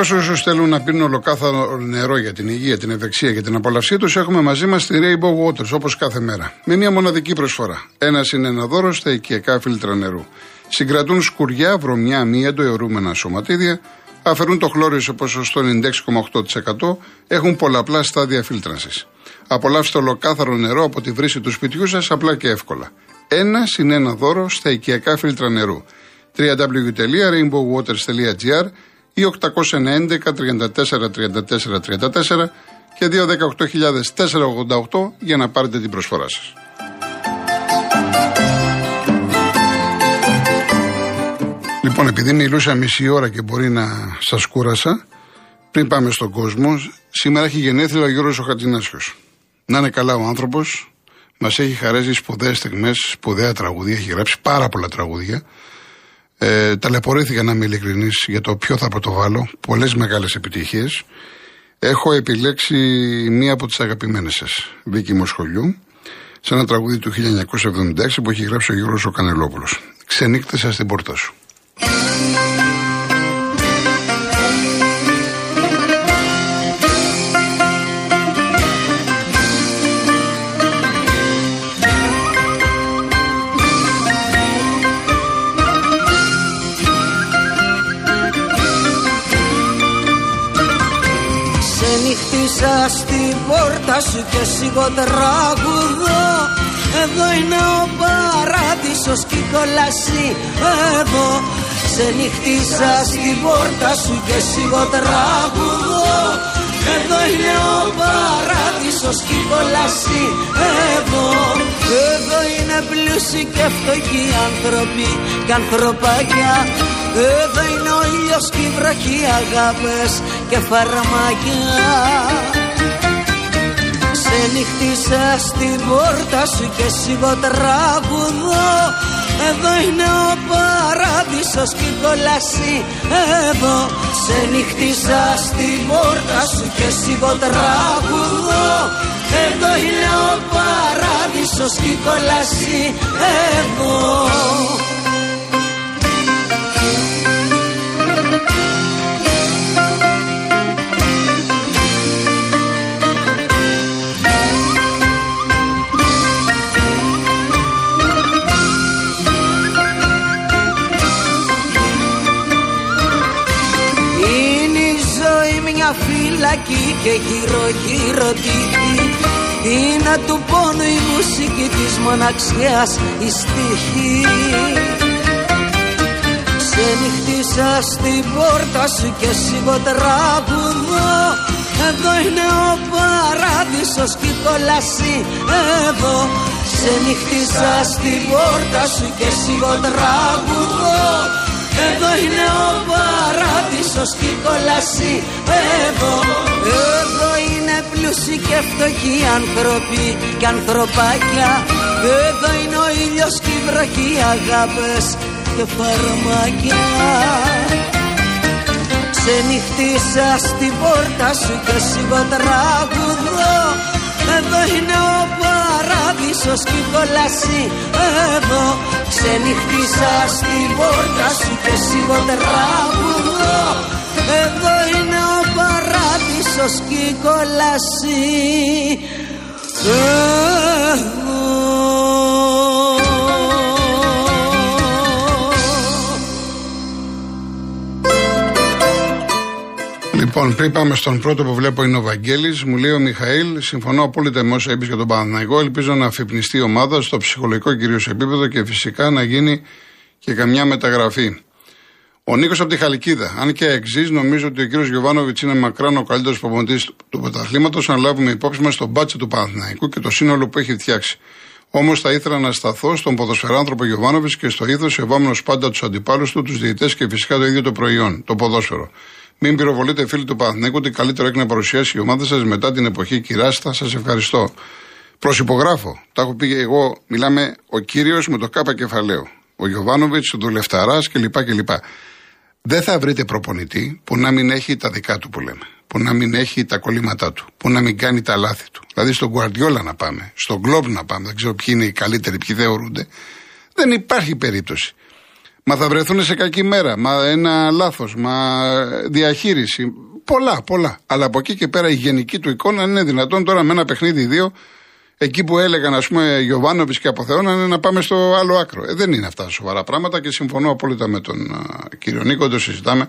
όλους όσους θέλουν να πίνουν ολοκάθαρο νερό για την υγεία, την ευεξία και την απολαυσή τους, έχουμε μαζί μας τη Rainbow Waters όπως κάθε μέρα. Με μια μοναδική προσφορά. Ένας είναι ένα δώρο στα οικιακά φίλτρα νερού. Συγκρατούν σκουριά, βρωμιά, μη αιωρούμενα σωματίδια, αφαιρούν το χλώριο σε ποσοστό 96,8%, έχουν πολλαπλά στάδια φίλτρανση. Απολαύστε ολοκάθαρο νερό από τη βρύση του σπιτιού σας απλά και εύκολα. Ένας είναι ένα δώρο στα οικιακά φίλτρα νερού. www.rainbowwaters.gr ή 811 34 34 34 και 218.488 για να πάρετε την προσφορά σας. Λοιπόν, επειδή μιλούσα μισή ώρα και μπορεί να σας κούρασα, πριν πάμε στον κόσμο, σήμερα έχει γενέθλια ο Γιώργος ο Χατζηνάσιος. Να είναι καλά ο άνθρωπος, μας έχει χαρέσει σπουδαίες στιγμές, σπουδαία τραγούδια, έχει γράψει πάρα πολλά τραγούδια. Ε, ταλαιπωρήθηκα να είμαι ειλικρινής για το ποιο θα πρωτοβάλω. Πολλές μεγάλες επιτυχίες. Έχω επιλέξει μία από τις αγαπημένες σας, Βίκη Μοσχολιού, σε ένα τραγούδι του 1976 που έχει γράψει ο Γιώργος ο Κανελόπουλος. Ξενύκτησα στην πόρτα σου. Στην πόρτα σου και σιγό τραγουδό Εδώ είναι ο παράδεισος και η κόλαση. Εδώ Ξενυχτήσα στην πόρτα σου και σιγό τραγουδό Εδώ είναι ο παράδεισος και η κόλαση. Εδώ Εδώ είναι πλούσιοι και φτωχοί άνθρωποι και ανθρωπάκια. Εδώ είναι ο ήλιος και η βροχή αγάπες και φαρμάκια Ξενυχτήσα στην πόρτα σου και σιγό τραγουδό Εδώ είναι ο παράδεισος και η κόλαση. Εδώ Ξενυχτήσα στην πόρτα σου και σιγό τραγουδό Εδώ είναι ο παράδεισος και η κόλαση. Εδώ φυλακή και γύρω γύρω τύχη είναι του πόνου η μουσική της μοναξιάς η στίχη. Ξενυχτήσα στην πόρτα σου και σιγό τραγουδό Εδώ είναι ο παράδεισος και η κόλαση εδώ Ξενυχτήσα στην πόρτα σου και σιγό τραγουδό εδώ είναι ο παράδεισος και η κόλαση. Εδώ, εδώ είναι πλούσιοι και φτωχοί άνθρωποι και ανθρωπάκια. Εδώ είναι ο ήλιος και η βροχή αγάπες και φαρμάκια. Ξενυχτήσα στην πόρτα σου και σιγό τραγουδό Εδώ είναι ο παράδεισος και η κόλαση Εδώ Ξενυχτήσα στην πόρτα σου και σιγό τραγουδό Εδώ είναι ο παράδεισος και η κόλαση Λοιπόν, πριν πάμε στον πρώτο που βλέπω είναι ο Βαγγέλης, μου λέει ο Μιχαήλ, συμφωνώ απόλυτα με όσα είπες για τον Παναθηναϊκό. Ελπίζω να αφυπνιστεί η ομάδα στο ψυχολογικό κυρίως επίπεδο και φυσικά να γίνει και καμιά μεταγραφή. Ο Νίκος από τη Χαλκίδα. Αν και εξής, νομίζω ότι ο κύριος Γιωβάνοβιτς είναι μακράν ο καλύτερος προπονητής του πρωταθλήματος, αν λάβουμε υπόψη μας τον μπάτσο του Παναθηναϊκού και το σύνολο που έχει φτιάξει. Όμως θα ήθελα να σταθώ στον ποδοσφαιράνθρωπο Γιωβάνοβιτς και στο ήθο σεβόμενο πάντα τους αντιπάλους του, τους διαιτέ και φυσικά το ίδιο το προϊόν, το ποδόσφαιρο. Μην πυροβολείτε φίλοι του Παναθηναϊκού ότι καλύτερο έχει να παρουσιάσει η ομάδα σας μετά την εποχή κυράστα. Σας ευχαριστώ. Προσυπογράφω. Τα έχω πει εγώ. Μιλάμε ο κύριος με το κάπα κεφαλαίο. Ο Γιωβάνοβιτς, ο Δουλευταράς κλπ. κλπ. Δεν θα βρείτε προπονητή που να μην έχει τα δικά του που λέμε. Που να μην έχει τα κολλήματά του. Που να μην κάνει τα λάθη του. Δηλαδή στον Γκουαρδιόλα να πάμε. Στον Γκλόμπ να πάμε. Δεν ξέρω ποιοι είναι οι καλύτεροι, ποιοι θεωρούνται. Δεν υπάρχει περίπτωση. Μα θα βρεθούν σε κακή μέρα. Μα ένα λάθος. Μα διαχείριση. Πολλά, πολλά. Αλλά από εκεί και πέρα η γενική του εικόνα είναι δυνατόν τώρα με ένα παιχνίδι δύο. Εκεί που έλεγαν, ας πούμε, Γιωβάνοβιτς και αποθεώνανε να πάμε στο άλλο άκρο. Ε, δεν είναι αυτά σοβαρά πράγματα και συμφωνώ απόλυτα με τον κύριο Νίκο, το συζητάμε.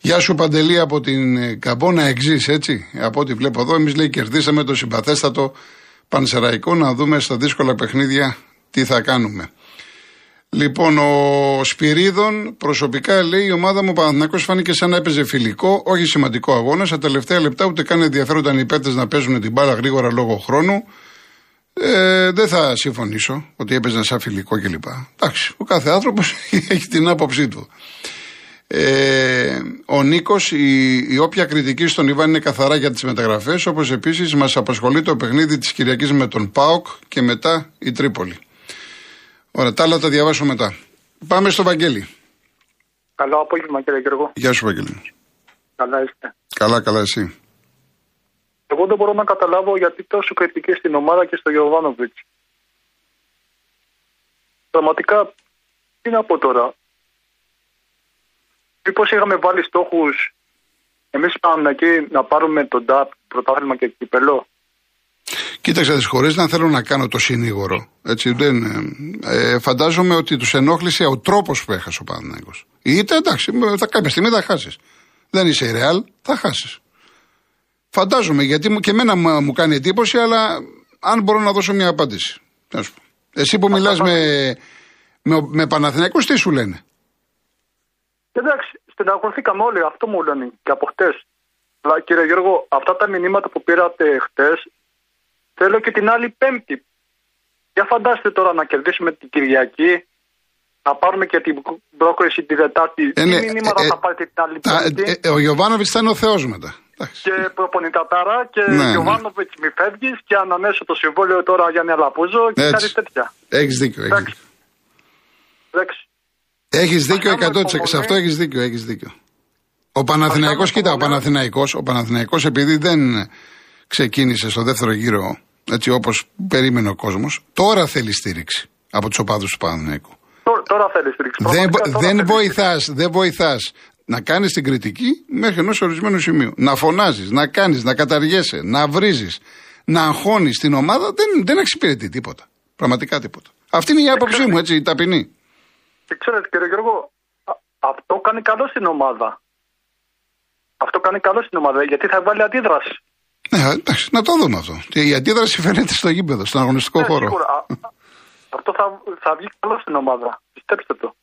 Γεια σου Παντελή από την ε, Καμπόνα Εξής, έτσι. Από ό,τι βλέπω εδώ, εμείς λέει κερδίσαμε το συμπαθέστατο Πανσεραϊκό να δούμε στα δύσκολα παιχνίδια τι θα κάνουμε. Λοιπόν, ο Σπυρίδων προσωπικά λέει η ομάδα μου Παναθυνακό φάνηκε σαν να έπαιζε φιλικό, όχι σημαντικό αγώνα. Στα τελευταία λεπτά ούτε καν ενδιαφέρονταν οι παίκτες να παίζουν την μπάλα γρήγορα λόγω χρόνου. Ε, δεν θα συμφωνήσω ότι έπαιζε σαν φιλικό κλπ. Εντάξει, ο κάθε άνθρωπος έχει την άποψή του. Ε, ο Νίκος, η, η όποια κριτική στον Ιβάν είναι καθαρά για τις μεταγραφές, όπως επίσης μας απασχολεί το παιχνίδι της Κυριακής με τον Πάοκ και μετά η Τρίπολη. Ωραία, τα άλλα τα διαβάσω μετά. Πάμε στο Βαγγέλη. Καλό απόγευμα κύριε Γιώργο. Γεια σου Βαγγέλη. Καλά είστε. Καλά, καλά εσύ. Εγώ δεν μπορώ να καταλάβω γιατί τόσο κριτική στην ομάδα και στο Γιωβάνοβιτς. Πραγματικά, τι να πω τώρα. Μήπως είχαμε βάλει στόχους εμείς οι να πάρουμε τον ΤΑΠ, πρωτάθλημα και κυπελό. Κοίταξε τι χωρίς να θέλω να κάνω το συνήγορο. Έτσι, δεν, ε, φαντάζομαι ότι τους ενόχλησε ο τρόπος που έχασε ο Παναγιώ. Είτε εντάξει, θα, κάποια στιγμή θα χάσεις. Δεν είσαι η Ρεάλ, θα χάσεις. Φαντάζομαι, γιατί και εμένα μου κάνει εντύπωση, αλλά αν μπορώ να δώσω μια απάντηση. Εσύ που μιλάς με, με, με Παναθηναϊκούς, τι σου λένε; Εντάξει, στεναχωρηθήκαμε όλοι, αυτό μου λένε και από χτες. Αλλά κύριε Γιώργο, αυτά τα μηνύματα που πήρατε χτες, θέλω και την άλλη Πέμπτη. Για φαντάστε τώρα να κερδίσουμε την Κυριακή, να πάρουμε και την πρόκριση τη Δετάρτη. Ε, Τι ναι, μηνύματα ε, θα πάρετε την άλλη Πέμπτη; Ε, ο Γιωβάνοβιτς θα είναι ο Θεός μετά. Και προπονητατάρα και ναι, ναι. Γιωβάνοβιτς μη φεύγεις και ανανέσω το συμβόλαιο τώρα για Λαπούζο και κάτι τέτοια. Έχεις δίκιο. Εντάξει. Έχεις δίκιο 100%. Σε αυτό έχεις δίκιο, έχεις δίκιο. Ο Παναθηναϊκός, κοίτα, ο Παναθηναϊκός, ο Παναθηναϊκός επειδή δεν ξεκίνησε στο δεύτερο γύρο έτσι όπως περίμενε ο κόσμος, τώρα θέλει στήριξη από τους οπαδούς του Παναθηναϊκού. Τώρα, θέλει στήριξη. Δεν, δεν βοηθάς, δεν βοηθάς να κάνεις την κριτική μέχρι ενός ορισμένου σημείου. Να φωνάζεις, να κάνεις, να καταργέσαι, να βρίζεις, να αγχώνεις την ομάδα, δεν, δεν εξυπηρετεί τίποτα. Πραγματικά τίποτα. Αυτή είναι η άποψή μου, έτσι, η ταπεινή. Και ξέρετε κύριε Γιώργο, αυτό κάνει καλό στην ομάδα. Αυτό κάνει καλό στην ομάδα γιατί θα βάλει αντίδραση. Ναι, εντάξει, να το δούμε αυτό. Και η αντίδραση φαίνεται στο γήπεδο, στον αγωνιστικό ναι, χώρο. Σίγουρα. αυτό θα, θα βγει καλό στην ομάδα. Πιστέψτε το.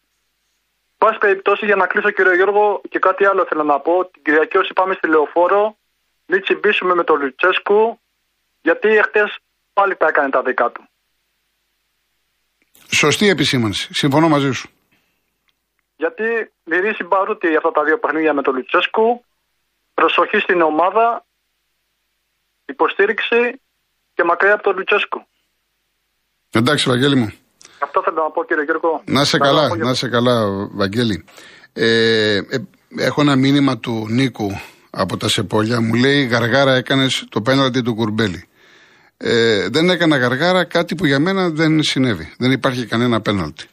Πάση περιπτώσει, για να κλείσω, κύριε Γιώργο, και κάτι άλλο θέλω να πω. Την Κυριακή, όσοι πάμε στη λεωφόρο, μην τσιμπήσουμε με τον Λουτσέσκου, γιατί εχθές πάλι τα έκανε τα δικά του. Σωστή επισήμανση. Συμφωνώ μαζί σου. Γιατί μυρίζει μπαρούτι αυτά τα δύο παιχνίδια με τον Λουτσέσκου. Προσοχή στην ομάδα, υποστήριξη και μακριά από τον Λουτσέσκου. Εντάξει, Βαγγέλη μου. Αυτό θέλω να πω, κύριε Γιώργο. Να σε καλά, να σε καλά, Βαγγέλη. Ε, ε, έχω ένα μήνυμα του Νίκου από τα Σεπόλια. Μου λέει: Γαργάρα έκανες το πέναλτι του Κουρμπέλη. Ε, δεν έκανα γαργάρα κάτι που για μένα δεν συνέβη. Δεν υπάρχει κανένα πέναλτι.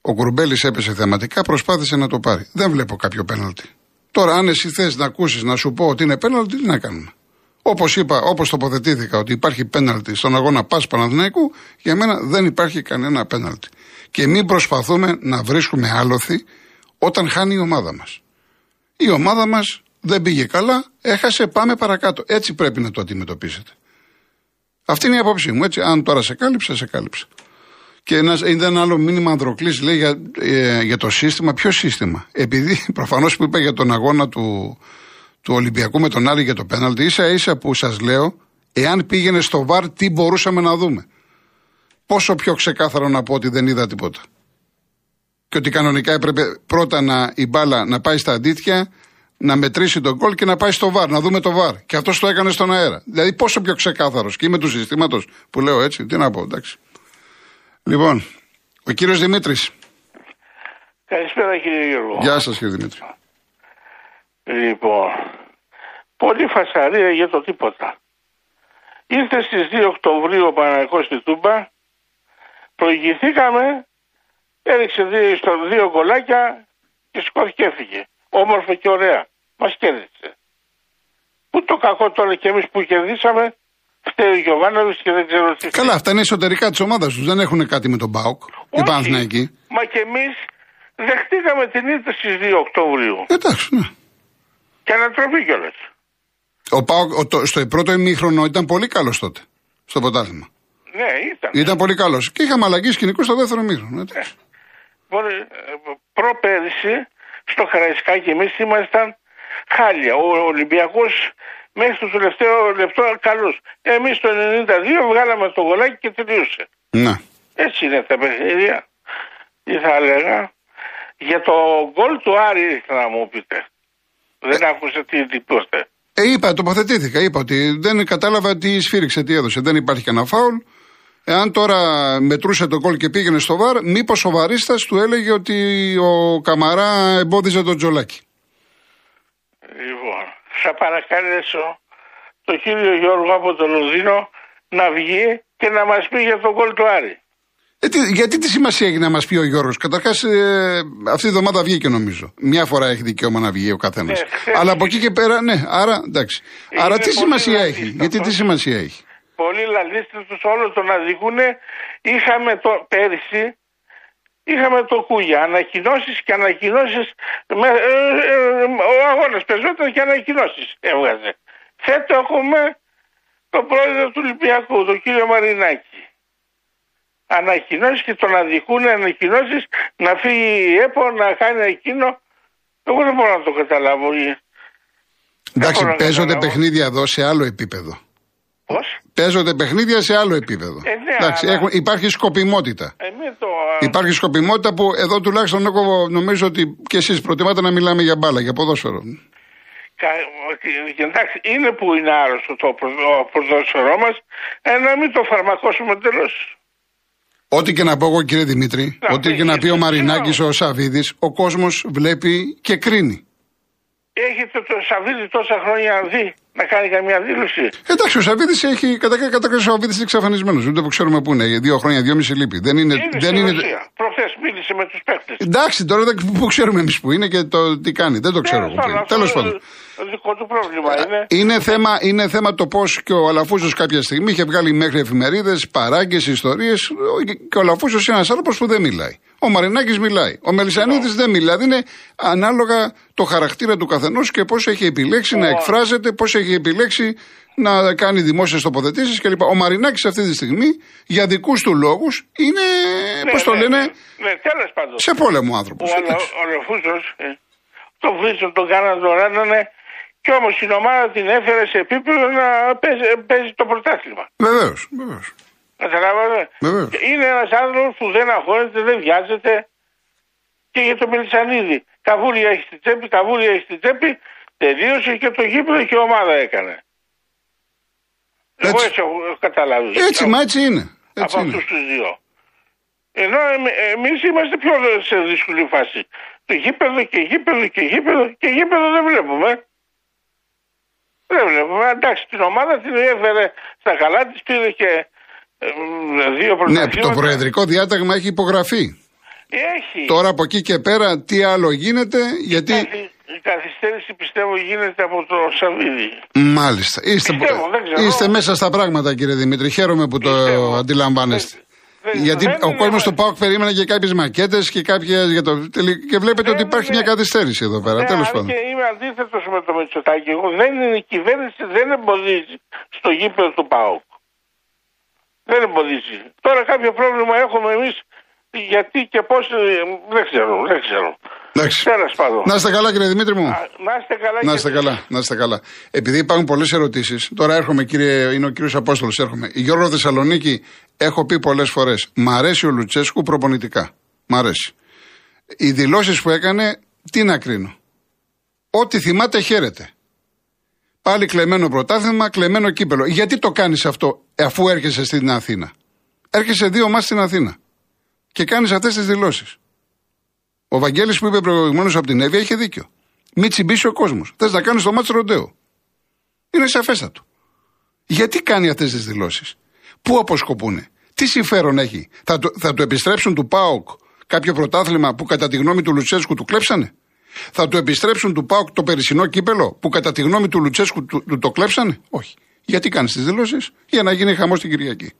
Ο Κουρμπέλης έπεσε θεματικά, προσπάθησε να το πάρει. Δεν βλέπω κάποιο πέναλτι. Τώρα, αν εσύ θες να ακούσεις να σου πω ότι είναι πέναλτι, τι να κάνουμε. Όπως είπα, όπως τοποθετήθηκα ότι υπάρχει πέναλτι στον αγώνα Πα Παναθηναϊκού, για μένα δεν υπάρχει κανένα πέναλτι. Και μην προσπαθούμε να βρίσκουμε άλοθη όταν χάνει η ομάδα μας. Η ομάδα μας δεν πήγε καλά, έχασε, πάμε παρακάτω. Έτσι πρέπει να το αντιμετωπίσετε. Αυτή είναι η απόψη μου. Έτσι, αν τώρα σε κάλυψε, σε κάλυψε. Και ένα, είδα ένα άλλο μήνυμα Ανδροκλής, λέει για, ε, για το σύστημα. Ποιο σύστημα; Επειδή προφανώς που είπα για τον αγώνα του, του Ολυμπιακού με τον Άρη για το πέναλτι, ίσα ίσα που σας λέω, εάν πήγαινε στο βαρ, τι μπορούσαμε να δούμε. Πόσο πιο ξεκάθαρο να πω ότι δεν είδα τίποτα. Και ότι κανονικά έπρεπε πρώτα να, η μπάλα να πάει στα αντίτια, να μετρήσει τον κόλ και να πάει στο βαρ, να δούμε το βαρ. Και αυτός το έκανε στον αέρα. Δηλαδή πόσο πιο ξεκάθαρος και είμαι του συστήματος που λέω έτσι. Τι να πω, εντάξει. Λοιπόν, ο κύριος Δημήτρης. Καλησπέρα κύριε Γιώργο. Γεια σας κύριε Δημήτρη. Λοιπόν, πολύ φασαρία για το τίποτα. Ήρθε στις 2 Οκτωβρίου ο Παναγικός στη Τούμπα, προηγηθήκαμε Έριξε δύο, στο δύο γκολάκια και σηκώθηκε έφυγε. Όμορφο και ωραία. Μας κέρδισε. Πού το κακό τώρα και εμείς που κερδίσαμε, φταίει ο Γιωβάνοβιτς και δεν ξέρω τι. Καλά, αυτά είναι εσωτερικά της ομάδας τους. Δεν έχουν κάτι με τον Μπάουκ. Οι Παναθηναϊκοί. Μα και εμείς δεχτήκαμε την ήττα στις 2 Οκτωβρίου. Εντάξει, ναι. Και ανατροπή κιόλας. Ο Πάοκ ο, το, στο πρώτο ημίχρονο ήταν πολύ καλός τότε. Στο ποτάθλημα. Ναι, ήταν. Ήταν πολύ καλός. Και είχαμε αλλαγή σκηνικού στο δεύτερο ημίχρονο. εντάξει. Μπορεί, ε, Προπέρυσι στο Χαραϊσκάκι εμείς ήμασταν χάλια. Ο Ολυμπιακός μέχρι το τελευταίο λεπτό καλός. Εμείς το 92 βγάλαμε το γολάκι και τελείωσε. Ναι. Έτσι είναι τα παιχνίδια. Τι θα έλεγα. Για το γκολ του Άρη ήθελα να μου πείτε. Δεν άκουσα τι τίποτε. Ε, είπα, τοποθετήθηκα. Είπα ότι δεν κατάλαβα τι σφύριξε, τι έδωσε. Δεν υπάρχει κανένα φάουλ. Εάν τώρα μετρούσε το κόλ και πήγαινε στο βαρ, μήπως ο βαρίστας του έλεγε ότι ο Καμαρά εμπόδιζε τον τζολάκι. Λοιπόν, θα παρακαλέσω τον κύριο Γιώργο από το Λονδίνο να βγει και να μας πει για τον γκολ του Άρη. Ε, τι- γιατί τι σημασία έχει να μας πει ο Γιώργος; Καταρχάς, ε, αυτή η εβδομάδα βγήκε νομίζω. Μια φορά έχει δικαίωμα να βγει ο καθένας. Ναι, χθες Αλλά από βγήκε. εκεί και πέρα, ναι, άρα εντάξει. Είναι άρα τι πολύ σημασία ρεαλίστα έχει. Γιατί τι αυτό. σημασία έχει; Πολλοί λαλίστες τους όλο τον αδικούνε. Είχαμε το πέρυσι, είχαμε το Κούγια, ανακοινώσεις και ανακοινώσεις. Με, ε, ε, ο αγώνας πεζόταν και ανακοινώσεις έβγαζε. Φέτο έχουμε τον πρόεδρο του Ολυμπιακού, τον κύριο Μαρινάκη. Ανακοινώσεις και τον αδικούν ανακοινώσεις να φύγει η ΕΠΟ να κάνει εκείνο. Εγώ δεν μπορώ να το καταλάβω. Εντάξει, μπορώ να παίζονται καταλάβω. παιχνίδια εδώ σε άλλο επίπεδο. Πώς; Παίζονται παιχνίδια σε άλλο επίπεδο. Ε, ναι, Εντάξει, αλλά- έχουν- υπάρχει σκοπιμότητα. Εμείς το. Υπάρχει σκοπιμότητα που εδώ τουλάχιστον εγώ νομίζω ότι και εσείς προτιμάτε να μιλάμε για μπάλα, για ποδόσφαιρο. Κα- ότι- και Εντάξει, είναι που είναι άρρωστο το προ- το ποδόσφαιρός μας, ε, να μην το φαρμακώσουμε τελώς. Ό,τι και να πω εγώ κύριε Δημήτρη, Να ό,τι πει, και να πει ο τι Μαρινάκης, ο Σαββίδης, ο κόσμος βλέπει και κρίνει. Έχετε το Σαββίδι τόσα χρόνια δει να κάνει καμία δήλωση. Εντάξει, ο Σαββίδης έχει. Κατά κατά ο Σαββίδης είναι εξαφανισμένος. Ούτε που ξέρουμε πού είναι. Δύο χρόνια, δυόμιση λείπει. Δεν είναι. Είναι δεν στη είναι... Ρωσία. Προχθές μίλησε με τους παίκτες. Εντάξει, τώρα δεν πού ξέρουμε εμείς που είναι και το τι κάνει. Δεν το ξέρω εγώ που είναι. Τέλος πάντων. Δικό του πρόβλημα είναι. Είναι θέμα, είναι θέμα το πώς και ο Αλαφούζο κάποια στιγμή είχε βγάλει μέχρι εφημερίδες, παράγκες, ιστορίες. Και ο Αλαφούζο είναι ένας άνθρωπος που δεν μιλάει. Ο Μαρινάκης μιλάει. Ο Μελισανίδης δεν μιλάει. Δηλαδή είναι ανάλογα το χαρακτήρα του καθενός και πώς έχει επιλέξει να Ο- εκφράζεται, πώς έχει επιλέξει να κάνει δημόσιες τοποθετήσεις κλπ. Ο Μαρινάκης αυτή τη στιγμή για δικούς του λόγους είναι. Ναι, πώς το ναι, λένε. Ναι, ναι τέλος πάντων. Σε πόλεμο άνθρωπος. Ο, Αλα- ο Λεφούζο, ε, το βρίζον, τον κάναν, τον ράνανε. Κι όμως την ομάδα την έφερε σε επίπεδο να παίζει, παίζει το πρωτάθλημα. Βεβαίως. Βεβαίως. Καταλάβατε; Βεβαίως. Είναι ένας άνθρωπος που δεν αγχώνεται, δεν βιάζεται. Και για το Μελισανίδη. Καβούρια έχει στην τσέπη, καβούρια έχει στην τσέπη. Τελείωσε και το γήπεδο και η ομάδα έκανε. Εγώ Έτσι. έτσι έχω καταλάβει. Έτσι, μα έτσι είναι. Έτσι από είναι. αυτούς τους δύο. Ενώ εμείς είμαστε πιο σε δύσκολη φάση. Το γήπεδο και γήπεδο και γήπεδο και γήπεδο δεν βλέπουμε. Δεν βλέπουμε. Εντάξει, την ομάδα την έφερε στα καλά της, πήρε και ε, δύο Ναι, πρωταθλήματα. το προεδρικό διάταγμα έχει υπογραφεί. Έχει. Τώρα από εκεί και πέρα τι άλλο γίνεται, γιατί. Καθυ- Η καθυστέρηση πιστεύω γίνεται από το Σαββίδι. Μάλιστα. Είστε, Πιστεύω, δεν ξέρω. είστε μέσα στα πράγματα, κύριε Δημήτρη. Χαίρομαι που το Πιστεύω. αντιλαμβάνεστε. Δεν- δεν- Γιατί δεν ο είναι κόσμος μα- του ΠΑΟΚ περίμενε και κάποιες μακέτες και κάποιες. Για το... τελει- Και βλέπετε Δεν ότι υπάρχει είναι- μια καθυστέρηση εδώ πέρα. Ναι, Τέλος αν πάντων. Και είμαι αντίθετος με το Μητσοτάκη. Εγώ δεν είναι η κυβέρνηση, δεν εμποδίζει στο γήπεδο του ΠΑΟΚ. Δεν εμποδίζει. Τώρα κάποιο πρόβλημα έχουμε εμείς γιατί και πώς. Δεν ξέρω, δεν ξέρω. Εντάξει. Τέλο πάντων. Να είστε καλά, κύριε Δημήτρη μου. Α, Να είστε καλά Να και είστε εσείς. καλά, να είστε καλά. Επειδή υπάρχουν πολλές ερωτήσεις, τώρα έρχομαι, κύριε, είναι ο κύριος Απόστολος, έρχομαι. Η Γιώργο Θεσσαλονίκη, έχω πει πολλές φορές, μ' αρέσει ο Λουτσέσκου προπονητικά. Μ' αρέσει. Οι δηλώσεις που έκανε, τι να κρίνω. Ό,τι θυμάται, χαίρεται. Πάλι κλεμμένο πρωτάθλημα, κλεμμένο κύπελο. Γιατί το κάνεις αυτό, αφού έρχεσαι στην Αθήνα; Έρχεσαι δύο μάτς στην Αθήνα. Και κάνεις αυτές τις δηλώσεις. Ο Βαγγέλης που είπε προηγουμένως από την Εύη είχε δίκιο. Μην τσιμπήσει ο κόσμος. Θες να κάνεις το μάτσο ροντέο. Είναι σαφέστατο. Γιατί κάνει αυτές τις δηλώσεις; Πού αποσκοπούνε; Τι συμφέρον έχει; Θα το, θα το επιστρέψουν του ΠΑΟΚ κάποιο πρωτάθλημα που κατά τη γνώμη του Λουτσέσκου του κλέψανε; Θα του επιστρέψουν του Πάουκ το περσινό κύπελο που κατά τη γνώμη του Λουτσέσκου του, του το κλέψανε; Όχι. Γιατί κάνεις τις δηλώσεις, για να γίνει χαμός την Κυριακή.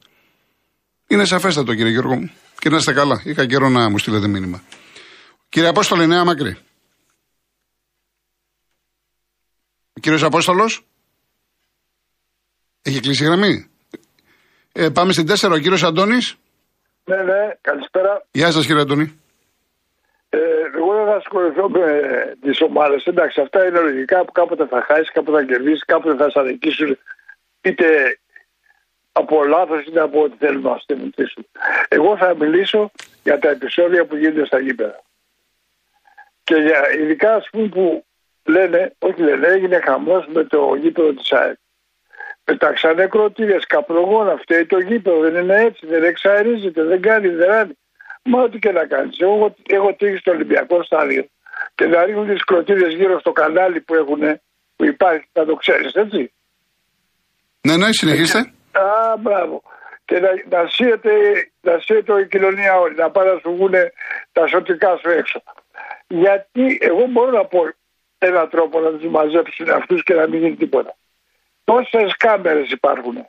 Είναι σαφέστατο κύριε Γιώργο μου. Και να είστε καλά. Είχα καιρό να μου στείλετε μήνυμα. Κύριε Απόστολε, νέα μακρύ. Κύριος Απόστολος. Έχει κλείσει η γραμμή; Ε, πάμε στην 4, ο κύριος Αντώνης. Ναι, ναι, καλησπέρα. Γεια σας κύριε Αντώνη. Ε, εγώ δεν θα ασχοληθώ με τις ομάδες. Εντάξει, αυτά είναι λογικά που κάποτε θα χάσεις, κάποτε θα κερδίσεις, κάποτε θα σε αδικήσουν είτε από λάθος είτε από ό,τι θέλουν να στείλουν. Εγώ θα μιλήσω για τα επεισόδια που γίνονται στα γήπεδα. Και για, ειδικά ας πούμε που λένε, όχι λένε, έγινε χαμός με το γήπεδο της ΑΕΚ. Πετάξανε κροτήρια, καπνογόνα, φταίει το γήπεδο, δεν είναι έτσι, δεν εξαερίζεται, δεν κάνει, δεν κάνει. Μα ό,τι και να κάνεις. Εγώ έχω τύχει στο Ολυμπιακό στάδιο και να ρίχνουν τις κροτήρες γύρω στο κανάλι που έχουν, που υπάρχει, θα το ξέρεις, έτσι. Ναι, ναι, συνεχίστε. Α, μπράβο. Και να, να, σύεται, να σύεται η κοινωνία όλη, να πάνε να σου βγουν τα σωτικά σου έξω. Γιατί εγώ μπορώ να πω έναν τρόπο να τους μαζέψουν αυτούς και να μην γίνει τίποτα. Τόσες κάμερες υπάρχουν.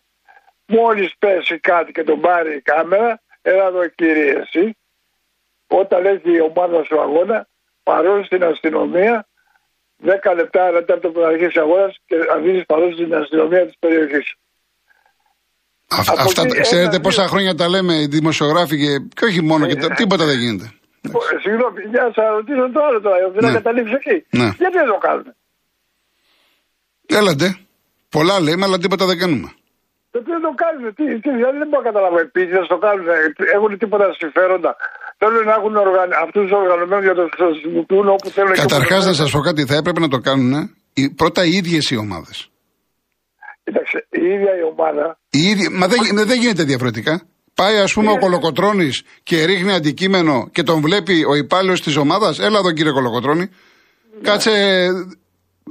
Μόλις πέσει κάτι και τον πάρει η κάμερα, έλα εδώ κύριε εσύ, όταν έχει η ομάδα σου αγώνα, παρόν στην αστυνομία, 10 λεπτά, ένα τέταρτο που θα αρχίσει αγώνας και αφήσει παρόν στην αστυνομία της περιοχής σου. Αυτά, ξέρετε πόσα χρόνια τα λέμε οι δημοσιογράφοι και, και όχι μόνο, και ε, τίποτα δεν γίνεται. Συγγνώμη, για να ρωτήσω το άλλο τώρα, δεν να καταλήξω εκεί. Ναι. Γιατί δεν το κάνουμε; Έλατε. Πολλά λέμε, αλλά τίποτα δεν κάνουμε. Γιατί δεν το κάνουμε, τι, τι, δηλαδή δεν μπορώ να καταλάβω. Επίσης δεν το κάνουν, έχουν τίποτα συμφέροντα. Θέλουν να έχουν οργαν... αυτούς τους οργανωμένους για το χρησιμοποιούν όπου θέλουν. Καταρχάς, να σας πω κάτι, θα έπρεπε να το κάνουν πρώτα οι ίδιες οι ομάδες. Κοίταξε, η ίδια η ομάδα. Η ίδια, μα δεν, δεν γίνεται διαφορετικά. Πάει, ας πούμε, ο Κολοκοτρόνη και ρίχνει αντικείμενο και τον βλέπει ο υπάλληλος της ομάδας. Έλα εδώ, κύριε Κολοκοτρόνη. Ναι. Κάτσε.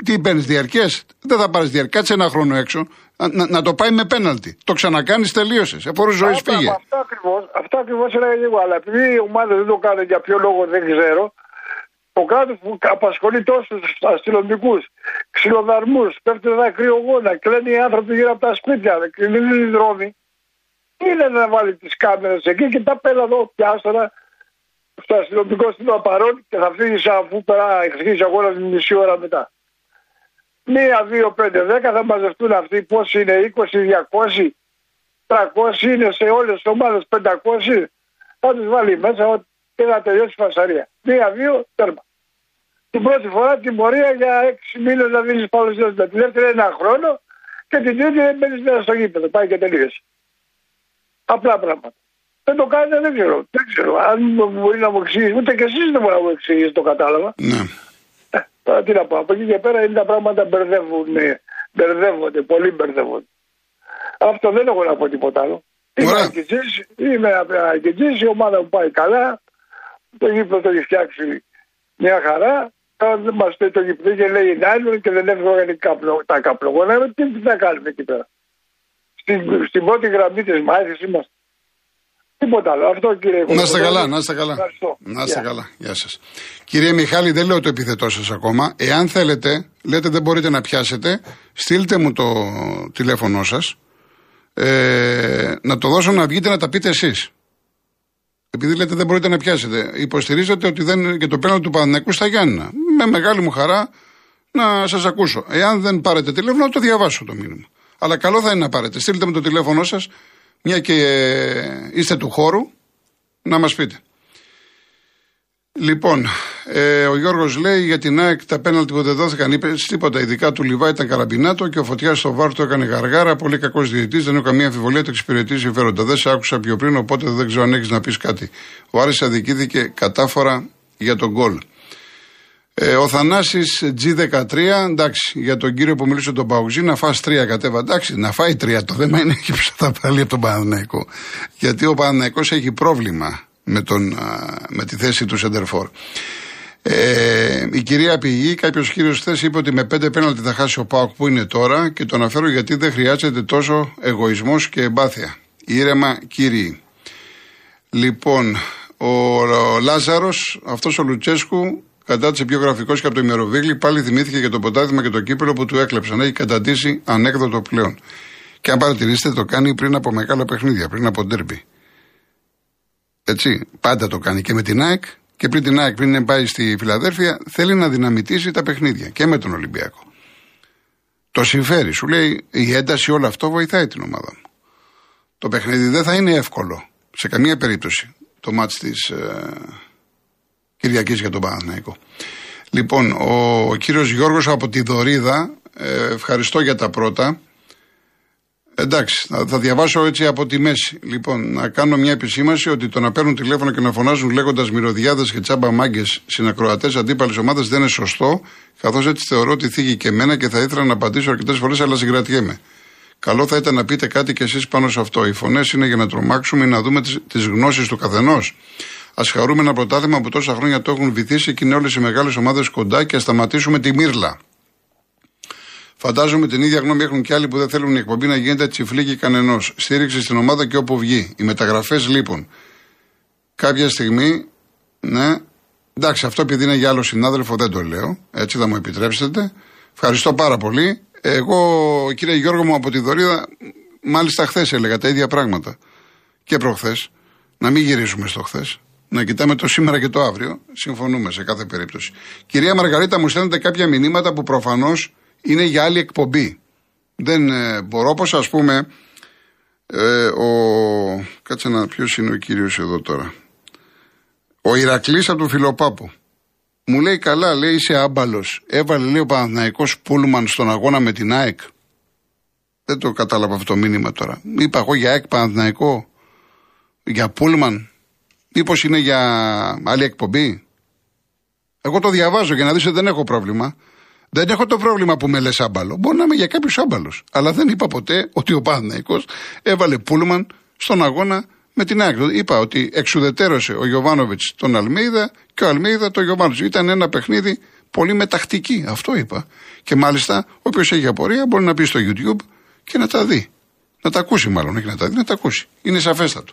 Τι παίρνεις, διαρκές; Δεν θα πάρεις διαρκέ. Κάτσε ένα χρόνο έξω. Να, να, το πάει με πέναλτι. Το ξανακάνεις, τελείωσες. Εφόρου ζωής πήγε. Αυτό ακριβώ αυτό ακριβώς έλεγα εγώ. Αλλά επειδή οι ομάδες δεν το κάνουν για ποιο λόγο δεν ξέρω, το κράτος που απασχολεί τόσους αστυνομικούς, ξυλοδαρμούς, πέφτει ένα κρυογόνα, κλαίνουν οι άνθρωποι γύρω από τα σπίτια, κλείνουν οι δρόμοι είναι να βάλει τις κάμερες εκεί και τα πέρα εδώ πιάστορα στο αστυνομικό στην παρόν και θα φύγεις αφού περά εξηγήσει αγώνα μισή ώρα μετά. Μία, δύο, πέντε, δέκα θα μαζευτούν αυτοί πώ είναι, 20, 200, 300 είναι σε όλες τις ομάδες 500. Θα τους βάλει μέσα και να τελειώσει η φασαρία. Μία, δύο, τέρμα. Την πρώτη φορά την πορεία για έξι μήνες να δίνεις πάνω Τη δεύτερη ένα χρόνο και την τρίτη δεν μπαίνεις μέσα στο γήπεδο. Πάει και τελείωσε. Απλά πράγματα. Δεν το κάνετε, δεν ξέρω. Δεν ξέρω. Αν μπορεί να μου εξηγήσει, ούτε και εσείς δεν μπορεί να μου εξηγήσει, το κατάλαβα. Ναι. Ε, τώρα τι να πω. Από εκεί και πέρα είναι τα πράγματα μπερδεύουν, μπερδεύονται, πολύ μπερδεύονται. Αυτό δεν έχω να πω τίποτα άλλο. Είμαι αγκητζής, είμαι αγκητζής, η ομάδα μου πάει καλά. Το γήπεδο το έχει φτιάξει μια χαρά. Δεν μας πει το γήπεδο και λέει Νάιλον και δεν έφυγαν τα καπλογόνα. Τι θα κάνουμε εκεί πέρα στην, στην πρώτη γραμμή της μάχη είμαστε. Τίποτα άλλο. Αυτό κύριε Να είστε καλά, να είστε καλά. Να είστε καλά. Γεια σας. Κύριε Μιχάλη, δεν λέω το επιθετό σας ακόμα. Εάν θέλετε, λέτε δεν μπορείτε να πιάσετε, στείλτε μου το τηλέφωνό σας. Ε, να το δώσω να βγείτε να τα πείτε εσείς. Επειδή λέτε δεν μπορείτε να πιάσετε. Υποστηρίζετε ότι δεν και το πέναλ του Παναγικού στα Γιάννα. Με μεγάλη μου χαρά να σας ακούσω. Εάν δεν πάρετε τηλέφωνο, να το διαβάσω το μήνυμα. Αλλά καλό θα είναι να πάρετε. Στείλτε με το τηλέφωνό σας, μια και ε, είστε του χώρου, να μας πείτε. Λοιπόν, ε, ο Γιώργος λέει για την ΑΕΚ τα πέναλτι που δεν δόθηκαν. Είπε τίποτα. Ειδικά του Λιβά ήταν καραμπινάτο και ο Φωτιάς στο βάρ του έκανε γαργάρα. Πολύ κακός διαιτητής. Δεν έχω καμία αμφιβολία το εξυπηρετείς συμφέροντα. Δεν σε άκουσα πιο πριν, οπότε δεν ξέρω αν έχεις να πεις κάτι. Ο Άρης αδικήθηκε κατάφορα για τον γκολ. Ε, ο Θανάσης G13, εντάξει, για τον κύριο που μιλούσε τον Παουζή, να φας τρία κατέβα. Εντάξει, να φάει τρία. Το θέμα είναι και ποιος θα πάλι από τον Παναναϊκό. Γιατί ο Παναναϊκό έχει πρόβλημα με, τον, με τη θέση του Σεντερφόρ. Ε, η κυρία Πηγή, κάποιος κύριος χθες είπε ότι με πέντε πέναλτι θα χάσει ο Πάοκ που είναι τώρα και το αναφέρω γιατί δεν χρειάζεται τόσο εγωισμός και εμπάθεια. Ήρεμα, κύριοι. Λοιπόν, Ο, ο Λάζαρος, αυτός ο Λουτσέσκου, κατάτησε πιο γραφικός και από το ημεροβίγλι, πάλι θυμήθηκε για το ποτάθημα και το κύπελο που του έκλεψαν. Έχει κατατήσει ανέκδοτο πλέον. Και αν παρατηρήσετε, το κάνει πριν από μεγάλα παιχνίδια, πριν από ντέρμπι. Έτσι, πάντα το κάνει και με την ΑΕΚ και πριν την ΑΕΚ, πριν πάει στη Φιλαδέρφια, θέλει να δυναμητήσει τα παιχνίδια και με τον Ολυμπιακό. Το συμφέρει, σου λέει η ένταση όλο αυτό βοηθάει την ομάδα μου. Το παιχνίδι δεν θα είναι εύκολο σε καμία περίπτωση το μάτς της ε, Κυριακής για τον Παναθηναϊκό. Λοιπόν, ο, ο κύριος Γιώργος από τη Δωρίδα, ε, ευχαριστώ για τα πρώτα. Εντάξει, θα, διαβάσω έτσι από τη μέση. Λοιπόν, να κάνω μια επισήμαση ότι το να παίρνουν τηλέφωνο και να φωνάζουν λέγοντας μυρωδιάδες και τσάμπα μάγκες συνακροατέ αντίπαλε ομάδε δεν είναι σωστό, καθώς έτσι θεωρώ ότι θίγει και εμένα και θα ήθελα να απαντήσω αρκετές φορές, αλλά συγκρατιέμαι. Καλό θα ήταν να πείτε κάτι κι εσείς πάνω σε αυτό. Οι φωνές είναι για να τρομάξουμε ή να δούμε τις γνώσεις του καθενός. Α χαρούμε ένα πρωτάθλημα που τόσα χρόνια το έχουν βυθίσει και είναι όλες οι μεγάλες ομάδες κοντά και ας σταματήσουμε τη μύρλα. Φαντάζομαι την ίδια γνώμη έχουν και άλλοι που δεν θέλουν η εκπομπή να γίνεται τσιφλίκη κανενό. Στήριξη στην ομάδα και όπου βγει. Οι μεταγραφές λοιπόν. Κάποια στιγμή, ναι, εντάξει, αυτό επειδή είναι για άλλο συνάδελφο δεν το λέω. Έτσι θα μου επιτρέψετε. Ευχαριστώ πάρα πολύ. Εγώ, κύριε Γιώργο μου από τη Δωρίδα, μάλιστα χθες έλεγα τα ίδια πράγματα. Και προχθές. Να μην γυρίσουμε στο χθες. Να κοιτάμε το σήμερα και το αύριο. Συμφωνούμε σε κάθε περίπτωση. Κυρία Μαργαρίτα, μου στέλνετε κάποια μηνύματα που προφανώς είναι για άλλη εκπομπή. Δεν ε, μπορώ, όπως ας πούμε, ε, ο... Κάτσε να, ποιος είναι ο κύριος εδώ τώρα. Ο Ηρακλής από τον Φιλοπάπο. Μου λέει καλά, λέει είσαι άμπαλος. Έβαλε λέει ο Παναθηναϊκός Πούλμαν στον αγώνα με την ΑΕΚ. Δεν το κατάλαβα αυτό το μήνυμα τώρα. Είπα εγώ για ΑΕΚ Παναθηναϊκό, για Πούλμαν. Μήπως είναι για άλλη εκπομπή. Εγώ το διαβάζω για να δεις ότι δεν έχω πρόβλημα. Δεν έχω το πρόβλημα που με λες άμπαλο. Μπορεί να είμαι για κάποιους άμπαλους. Αλλά δεν είπα ποτέ ότι ο Παναθηναϊκός έβαλε πούλμαν στον αγώνα με την άκρη. Είπα ότι εξουδετέρωσε ο Γιωβάνοβιτς τον Αλμίδα και ο Αλμίδα τον Γιωβάνοβιτς. Ήταν ένα παιχνίδι πολύ μετακτική. Αυτό είπα. Και μάλιστα, όποιος έχει απορία μπορεί να πει στο YouTube και να τα δει. Να τα ακούσει, μάλλον, όχι να τα δει, να τα ακούσει. Είναι σαφέστατο.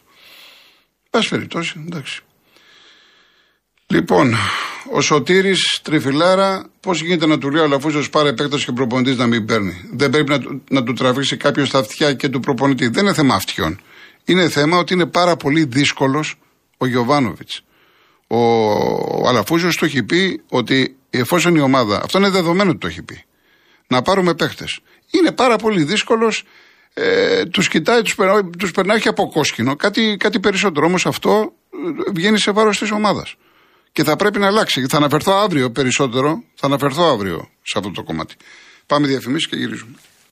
Πάση περιπτώσει, εντάξει. Λοιπόν, ο Σωτήρης Τριφυλάρα, πώς γίνεται να του λέει ο Λαφούζο πάρε επέκταση και προπονητής να μην παίρνει. Δεν πρέπει να, να του τραβήξει κάποιος στα αυτιά και του προπονητή. Δεν είναι θέμα αυτιών. Είναι θέμα ότι είναι πάρα πολύ δύσκολος ο Γιωβάνοβιτς. Ο, ο Αλαφούζος του έχει πει ότι εφόσον η ομάδα. Αυτό είναι δεδομένο ότι το έχει πει. Να πάρουμε παίχτε. Είναι πάρα πολύ δύσκολος. Ε, τους κοιτάει, τους περνάει, τους περνάει και από κόσκινο. Κάτι, κάτι περισσότερο. Όμως αυτό ε, βγαίνει σε βάρος της ομάδας και θα πρέπει να αλλάξει. Θα αναφερθώ αύριο περισσότερο, θα αναφερθώ αύριο σε αυτό το κομμάτι. Πάμε διαφημίσεις και γυρίζουμε.